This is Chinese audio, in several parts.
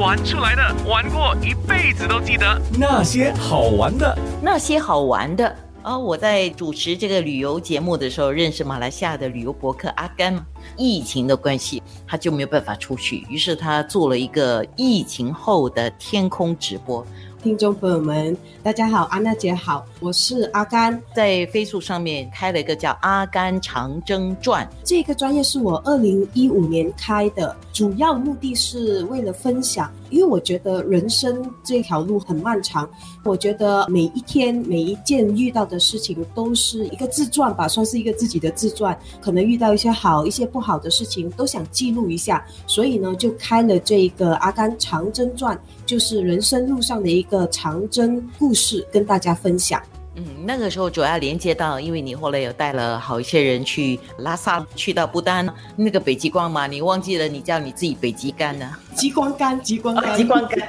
玩出来的，玩过一辈子都记得。那些好玩的，那些好玩的啊！我在主持这个旅游节目的时候，认识马来西亚的旅游博客阿甘。疫情的关系，他就没有办法出去，于是他做了一个疫情后的天空直播。听众朋友们，大家好，安娜姐好，我是阿甘，在飞速上面开了一个叫《阿甘长征传》，这个专业是我二零一五年开的，主要目的是为了分享，因为我觉得人生这条路很漫长，我觉得每一天每一件遇到的事情都是一个自传吧，算是一个自己的自传，可能遇到一些好，一些不好的事情，都想记录一下，所以呢，就开了这个《阿甘长征传》，就是人生路上的一。个长征故事跟大家分享。嗯，那个时候主要连接到，因为你后来有带了好一些人去拉萨，去到不丹那个北极光嘛，你忘记了你叫你自己北极干呢？极光干，极光干，极光干。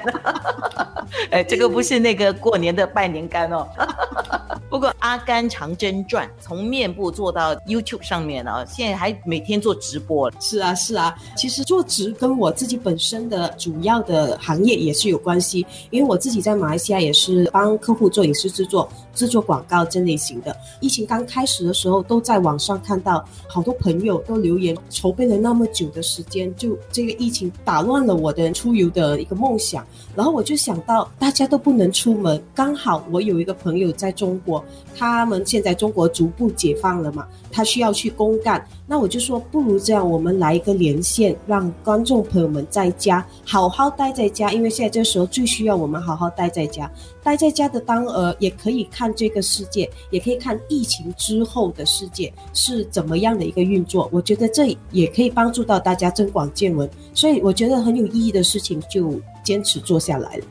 哎，这个不是那个过年的拜年干哦。不过《阿甘长征传》从面部做到 YouTube 上面啊，现在还每天做直播。是啊，是啊。其实做直跟我自己本身的主要的行业也是有关系，因为我自己在马来西亚也是帮客户做影视制作、制作广告这类型的。疫情刚开始的时候，都在网上看到好多朋友都留言，筹备了那么久的时间，就这个疫情打乱了我的出游的一个梦想。然后我就想到，大家都不能出门，刚好我有一个朋友在中国。他们现在中国逐步解放了嘛，他需要去公干，那我就说不如这样，我们来一个连线，让观众朋友们在家好好待在家，因为现在这时候最需要我们好好待在家，待在家的当儿也可以看这个世界，也可以看疫情之后的世界是怎么样的一个运作，我觉得这也可以帮助到大家增广见闻，所以我觉得很有意义的事情就坚持做下来了。